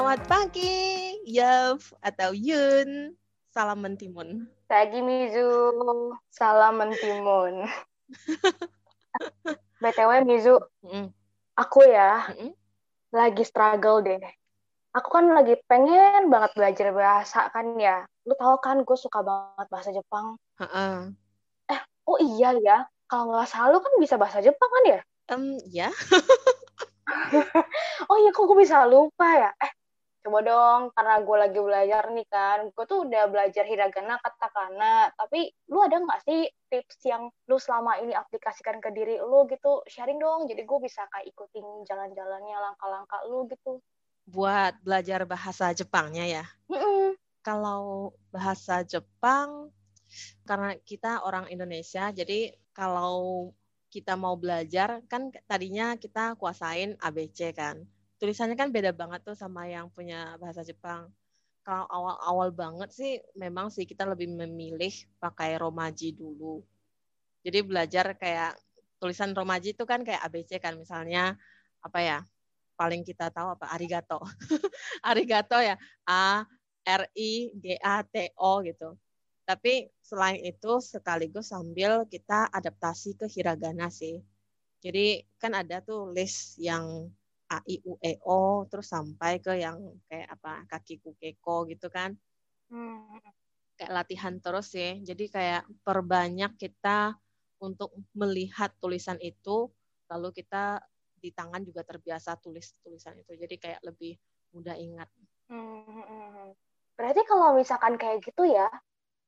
Selamat pagi, Yev atau Yun. Salam mentimun. Pagi Mizu, salam mentimun. BTW Mizu, Mm. aku ya Mm-mm. lagi struggle deh. Aku kan lagi pengen banget belajar bahasa kan ya. Lu tahu kan gue suka banget bahasa Jepang. Ha-ha. Oh iya ya, kalau nggak salah lu kan bisa bahasa Jepang kan ya? Em, ya, Oh iya kok gue bisa lupa ya? Eh, coba dong, karena gue lagi belajar nih kan. Gue tuh udah belajar hiragana, katakana. Tapi lu ada nggak sih tips yang lu selama ini aplikasikan ke diri lu gitu? Sharing dong, jadi gue bisa kayak ikutin jalan-jalannya, langkah-langkah lu gitu. buat belajar bahasa Jepangnya ya. Mm-mm. Kalau bahasa Jepang, karena kita orang Indonesia, jadi kalau kita mau belajar, kan tadinya kita kuasain ABC kan. Tulisannya kan beda banget tuh sama yang punya bahasa Jepang. Kalau awal-awal banget sih, memang sih kita lebih memilih pakai romaji dulu. Jadi belajar kayak tulisan romaji itu kan kayak ABC kan, misalnya apa ya? Paling kita tahu apa? Arigato. Arigato ya, A R I G A T O gitu. Tapi selain itu sekaligus sambil kita adaptasi ke hiragana sih. Jadi kan ada tuh list yang A I U E O terus sampai ke yang kayak apa kaki kukeko gitu kan. Hmm. Kayak latihan terus sih. Jadi kayak perbanyak kita untuk melihat tulisan itu lalu kita di tangan juga terbiasa tulis tulisan itu. Jadi kayak lebih mudah ingat. Hmm. Berarti kalau misalkan kayak gitu ya,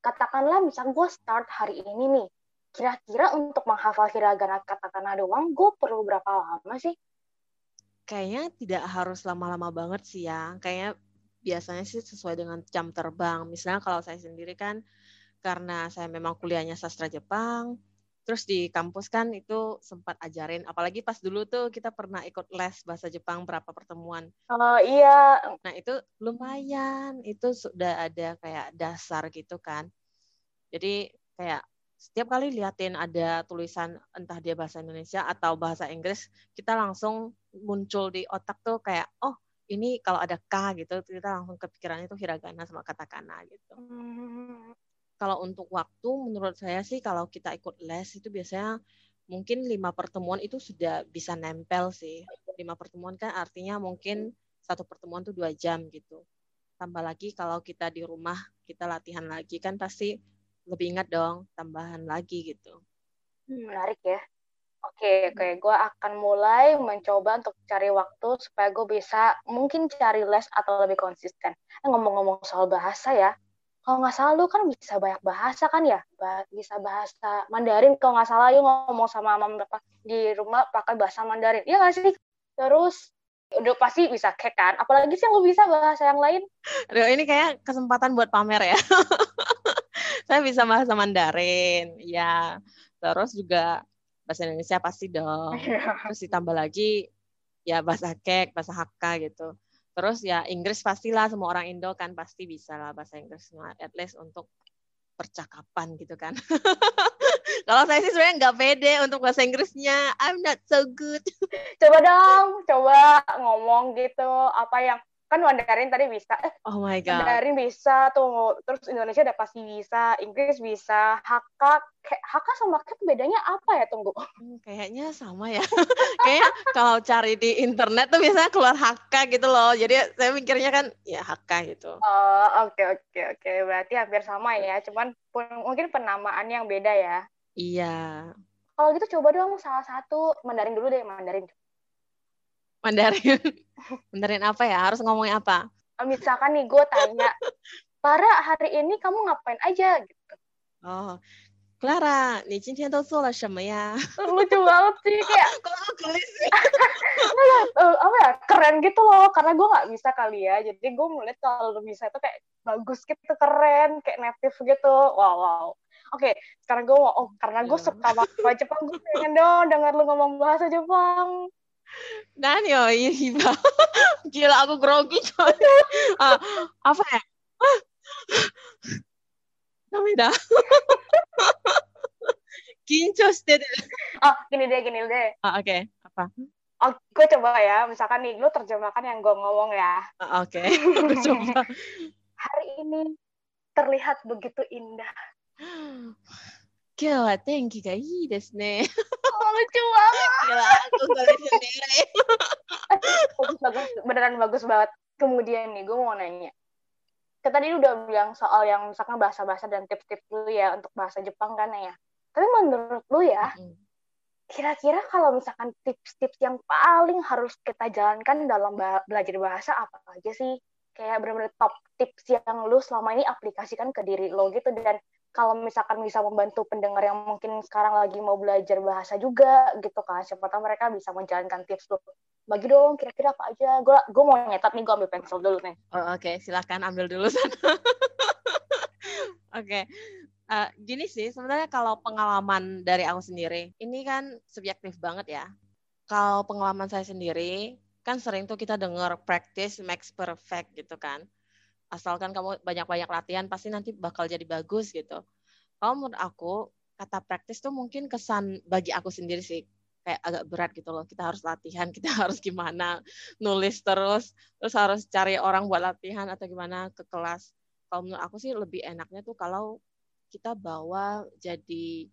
katakanlah misal gue start hari ini nih, kira-kira untuk menghafal hiragana katakana doang, gue perlu berapa lama sih? Kayaknya tidak harus lama-lama banget sih ya. Kayaknya biasanya sih sesuai dengan jam terbang. Misalnya kalau saya sendiri kan karena saya memang kuliahnya sastra Jepang, terus di kampus kan itu sempat ajarin, apalagi pas dulu tuh kita pernah ikut les bahasa Jepang berapa pertemuan. Oh iya, Nah, itu lumayan, itu sudah ada kayak dasar gitu kan. Jadi kayak setiap kali liatin ada tulisan entah dia bahasa Indonesia atau bahasa Inggris, kita langsung muncul di otak tuh kayak, oh ini kalau ada K gitu, kita langsung kepikirannya itu hiragana sama katakana gitu. Hmm. Kalau untuk waktu, menurut saya sih kalau kita ikut les itu biasanya mungkin lima pertemuan itu sudah bisa nempel sih. Lima pertemuan kan artinya mungkin satu pertemuan tuh dua jam gitu. Tambah lagi kalau kita di rumah kita latihan lagi kan pasti lebih ingat dong tambahan lagi gitu. Hmm, menarik ya. Oke, oke. Gue akan mulai mencoba untuk cari waktu supaya gue bisa mungkin cari les atau lebih konsisten. Eh, ngomong-ngomong soal bahasa ya, kalau nggak salah lu kan bisa banyak bahasa kan ya? Bisa bahasa Mandarin kalau nggak salah lu ngomong sama mam apa di rumah pakai bahasa Mandarin. Iya nggak sih? Terus udah pasti bisa kek kan? Apalagi sih yang lu bisa bahasa yang lain? Aduh, ini kayak kesempatan buat pamer ya. Saya bisa bahasa Mandarin, ya. Terus juga bahasa Indonesia pasti dong. Terus ditambah lagi ya bahasa kek, bahasa Hakka gitu. Terus ya Inggris pastilah semua orang Indo kan pasti bisa lah bahasa Inggris at least untuk percakapan gitu kan. Kalau saya sih sebenarnya nggak pede untuk bahasa Inggrisnya. I'm not so good. coba dong, coba ngomong gitu apa yang kan Mandarin tadi bisa, eh Oh my god. Mandarin bisa tuh, terus Indonesia udah pasti bisa, Inggris bisa, Hakka, kayak Hakka sama Kek bedanya apa ya tunggu? Hmm, Kayaknya sama ya. Kayaknya kalau cari di internet tuh biasanya keluar Hakka gitu loh. Jadi saya mikirnya kan ya Hakka gitu. Oh oke oke oke, berarti hampir sama ya, cuman pun- mungkin penamaan yang beda ya. Iya. Kalau gitu coba dong salah satu Mandarin dulu deh Mandarin. Mandarin. Mandarin apa ya? Harus ngomongin apa? Oh, misalkan nih gue tanya, Clara hari ini kamu ngapain aja gitu. Oh, Clara, ini jintian dou zuo le ya? Lucu banget sih kayak. Kok aku sih? Iya, eh, apa ya, keren gitu loh. Karena gue nggak bisa kali ya. Jadi gue melihat kalau bisa itu kayak bagus gitu, keren, kayak native gitu. Wow, wow oke okay, sekarang gue mau oh, karena gue iya. suka bahasa Jepang gue pengen dong denger lu ngomong bahasa Jepang Daniel, Iba. Gila, aku grogi coy. Ah, apa ya? Ah. Namida. Kincho shite desu. oh gini deh gini deh Ah, oke. Apa? oh, gue coba ya misalkan nih lu terjemahkan yang gue ngomong ya oke okay. coba hari ini terlihat begitu indah 今日は天気がいいですね。 oh, lucu banget Gila, aku kali sendiri. bagus bagus beneran bagus banget kemudian nih gue mau nanya kita tadi udah bilang soal yang misalkan bahasa-bahasa dan tips-tips lu ya untuk bahasa Jepang kan ya tapi menurut lu ya Hmm. kira-kira kalau misalkan tips-tips yang paling harus kita jalankan dalam ba- belajar bahasa apa aja sih kayak benar-benar top tips yang lu selama ini aplikasikan ke diri lo gitu dan kalau misalkan bisa membantu pendengar yang mungkin sekarang lagi mau belajar bahasa juga gitu kan siapa tahu mereka bisa menjalankan tips lu bagi dong kira-kira apa aja gue gue mau nyetat nih gue ambil pensil dulu nih Oh, Oke, silakan ambil dulu sana. Oke, Eh, gini sih sebenarnya kalau pengalaman dari aku sendiri, ini kan subjektif banget ya. Kalau pengalaman saya sendiri, kan sering tuh kita dengar practice makes perfect gitu kan. Asalkan kamu banyak-banyak latihan, pasti nanti bakal jadi bagus gitu. Kalau menurut aku, kata practice tuh mungkin kesan bagi aku sendiri sih kayak agak berat gitu loh. Kita harus latihan, kita harus gimana, nulis terus, terus harus cari orang buat latihan atau gimana ke kelas. Kalau menurut aku sih lebih enaknya tuh kalau kita bawa jadi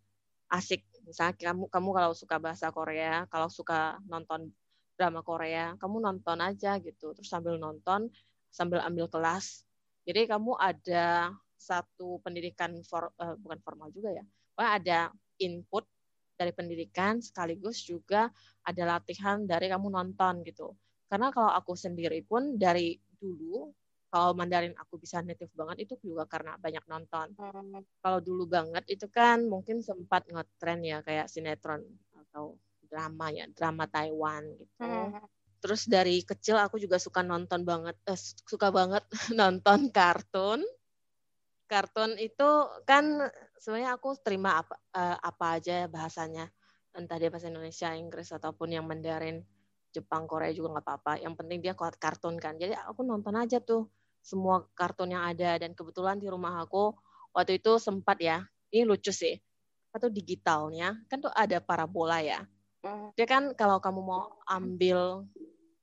asik. Misalnya kamu kamu kalau suka bahasa Korea, kalau suka nonton drama Korea, kamu nonton aja gitu. Terus sambil nonton, sambil ambil kelas. Jadi kamu ada satu pendidikan for, eh, bukan formal juga ya. Pokoknya ada input dari pendidikan sekaligus juga ada latihan dari kamu nonton gitu. Karena kalau aku sendiri pun dari dulu kalau Mandarin aku bisa native banget itu juga karena banyak nonton. Kalau dulu banget itu kan mungkin sempat ngetren ya kayak sinetron atau drama ya, drama Taiwan gitu. Terus dari kecil aku juga suka nonton banget, eh, suka banget nonton kartun. Kartun itu kan sebenarnya aku terima apa eh, apa aja bahasanya, entah dia bahasa Indonesia, Inggris ataupun yang Mandarin, Jepang, Korea juga nggak apa-apa. Yang penting dia kuat kartun kan. Jadi aku nonton aja tuh semua kartun yang ada dan kebetulan di rumah aku waktu itu sempat ya, ini lucu sih. Atau digitalnya kan tuh ada parabola ya. Hmm. Dia kan kalau kamu mau ambil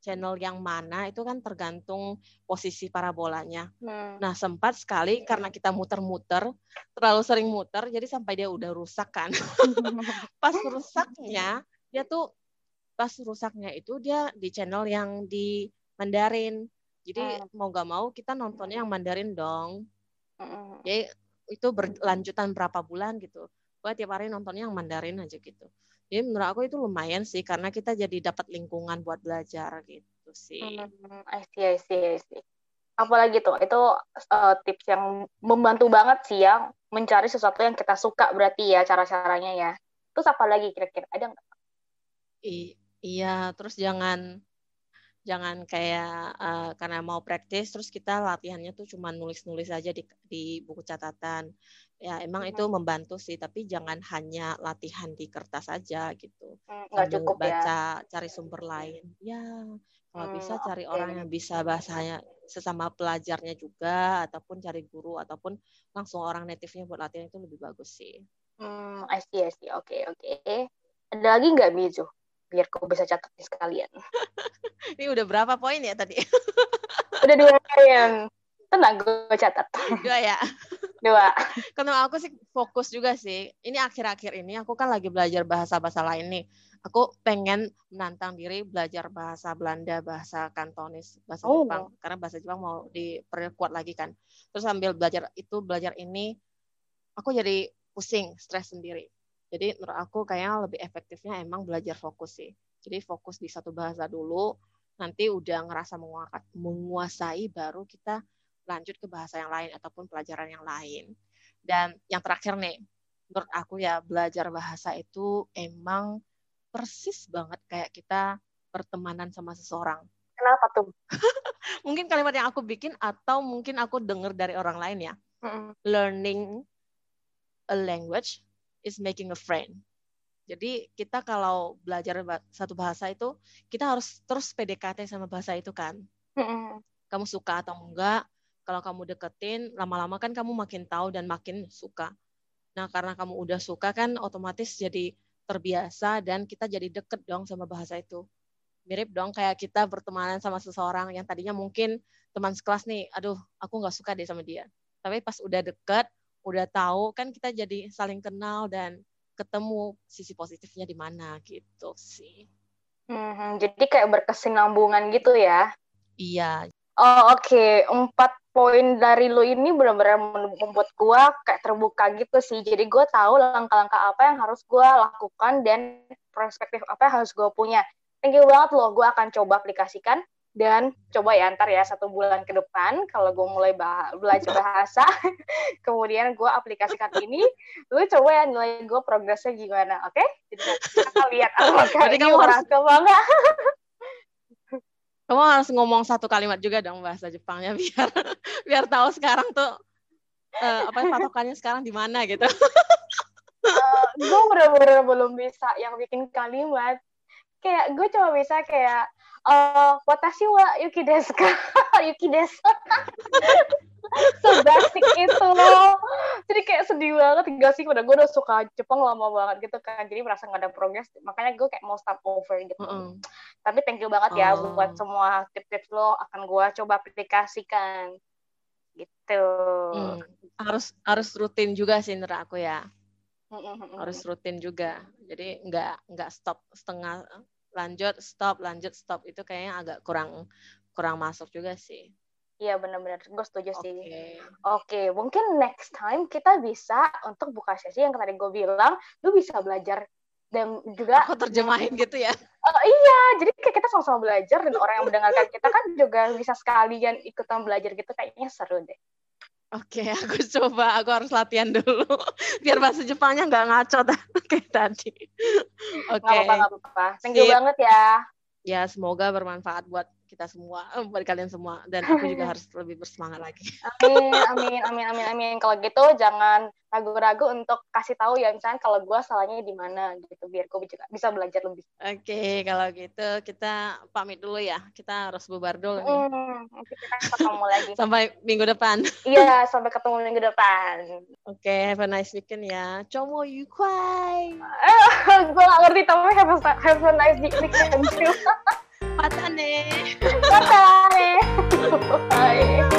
channel yang mana itu kan tergantung posisi parabolanya. Hmm. Nah, sempat sekali karena kita muter-muter, terlalu sering muter, jadi sampai dia udah rusak kan. pas rusaknya, dia tuh pas rusaknya itu dia di channel yang di Mandarin. Jadi Hmm. mau gak mau kita nontonnya yang Mandarin dong. Hmm. Jadi itu berlanjutan berapa bulan gitu. Gue tiap hari nontonnya yang Mandarin aja gitu. Jadi menurut aku itu lumayan sih karena kita jadi dapat lingkungan buat belajar gitu sih. Hmm, I see, I see, I see. Apalagi tuh, itu uh, tips yang membantu banget sih ya, mencari sesuatu yang kita suka berarti ya cara-caranya ya. Terus apa lagi kira-kira? Ada nggak? I- iya, terus jangan jangan kayak eh, karena mau praktis terus kita latihannya tuh cuma nulis-nulis aja di di buku catatan. Ya emang itu Hmm. membantu sih, tapi jangan hanya latihan di kertas aja gitu. Hmm, Nggak cukup ya. baca, cari sumber lain. Ya, kalau Hmm, bisa cari oke. orang yang bisa bahasanya sesama pelajarnya juga ataupun cari guru ataupun langsung orang native-nya buat latihan itu lebih bagus sih. Hmm, I see, I see. Oke, oke. Ada lagi nggak, Mizu? Biar kau bisa catat nih sekalian. Ini udah berapa poin ya tadi? Udah dua poin. Tenang, gue catat. Dua ya. Dua. Karena aku sih fokus juga sih. Ini akhir-akhir ini aku kan lagi belajar bahasa-bahasa lain nih. Aku pengen menantang diri belajar bahasa Belanda, bahasa Kantonis, bahasa Oh. Jepang. Karena bahasa Jepang mau diperkuat lagi kan. Terus sambil belajar itu, belajar ini, aku jadi pusing, stres sendiri. Jadi menurut aku kayaknya lebih efektifnya emang belajar fokus sih. Jadi fokus di satu bahasa dulu, nanti udah ngerasa menguasai, baru kita lanjut ke bahasa yang lain ataupun pelajaran yang lain. Dan yang terakhir nih, menurut aku ya belajar bahasa itu emang persis banget kayak kita pertemanan sama seseorang. Kenapa tuh? Mungkin kalimat yang aku bikin atau mungkin aku dengar dari orang lain ya. Hmm. Learning a language is making a friend. Jadi kita kalau belajar satu bahasa itu kita harus terus PDKT sama bahasa itu kan. Kamu suka atau enggak, kalau kamu deketin lama-lama kan kamu makin tahu dan makin suka. Nah, karena kamu udah suka kan otomatis jadi terbiasa dan kita jadi deket dong sama bahasa itu. mirip dong kayak kita bertemanan sama seseorang yang tadinya mungkin teman sekelas nih, aduh aku nggak suka deh sama dia. Tapi pas udah deket, udah tahu kan kita jadi saling kenal dan ketemu sisi positifnya di mana gitu sih. Hmm, jadi kayak berkesinambungan gitu ya? Iya. Oh oke, okay. empat poin dari lu ini benar-benar membuat gue kayak terbuka gitu sih. Jadi gue tahu langkah-langkah apa yang harus gue lakukan dan perspektif apa yang harus gue punya. Thank you banget loh, gue akan coba aplikasikan dan coba ya ntar ya satu bulan ke depan kalau gue mulai bah belajar bahasa kemudian gue aplikasikan ini lu coba ya nilai gue progresnya gimana oke? Okay? jadi kita lihat apakah ini kamu harus enggak. Kamu harus ngomong satu kalimat juga dong bahasa Jepangnya biar biar tahu sekarang tuh uh, apa patokannya sekarang di mana gitu. Uh, gue bener-bener belum bisa yang bikin kalimat. Kayak gue cuma bisa kayak uh, watashi wa? Yuki desu. Ka yuki desu. Sebasik itu loh. Jadi kayak sedih banget. Gak sih udah gue udah suka Jepang lama banget gitu kan. Jadi merasa gak ada progres. Makanya gue kayak mau start over gitu. Mm -hmm. tapi thank you banget ya oh. buat semua tips-tips lo akan gue coba aplikasikan. Gitu. Mm. harus harus rutin juga sih menurut aku ya. Harus rutin juga. Jadi nggak nggak stop setengah lanjut stop lanjut stop itu kayaknya agak kurang kurang masuk juga sih Iya benar-benar, gue setuju sih. Oke, okay, mungkin next time kita bisa untuk buka sesi yang tadi gue bilang, lu bisa belajar dan juga aku terjemahin gitu ya. Uh, iya, jadi kayak kita sama-sama belajar dan orang yang mendengarkan kita kan juga bisa sekalian ikutan belajar gitu, kayaknya seru deh. Oke, okay, aku coba. Aku harus latihan dulu. Biar bahasa Jepangnya nggak ngaco kayak tadi. Oke. Okay. Apa-apa. Thank you banget ya. Ya, semoga bermanfaat buat kita semua, eh, buat kalian semua. Dan aku juga harus lebih bersemangat lagi. Amin, amin, amin, amin, amin. Kalau gitu jangan ragu-ragu untuk kasih tahu ya misalnya kalau gue salahnya di mana gitu biar gue juga bisa belajar lebih. Oke, okay, kalau gitu kita pamit dulu ya. Kita harus bubar dulu nih. Hmm, kita ketemu lagi. sampai minggu depan. Iya, sampai ketemu minggu depan. Oke, okay, have a nice weekend ya. Como yukwai. gue gak ngerti tapi have a, have a nice weekend too. Mata nih. Mata nih. Bye.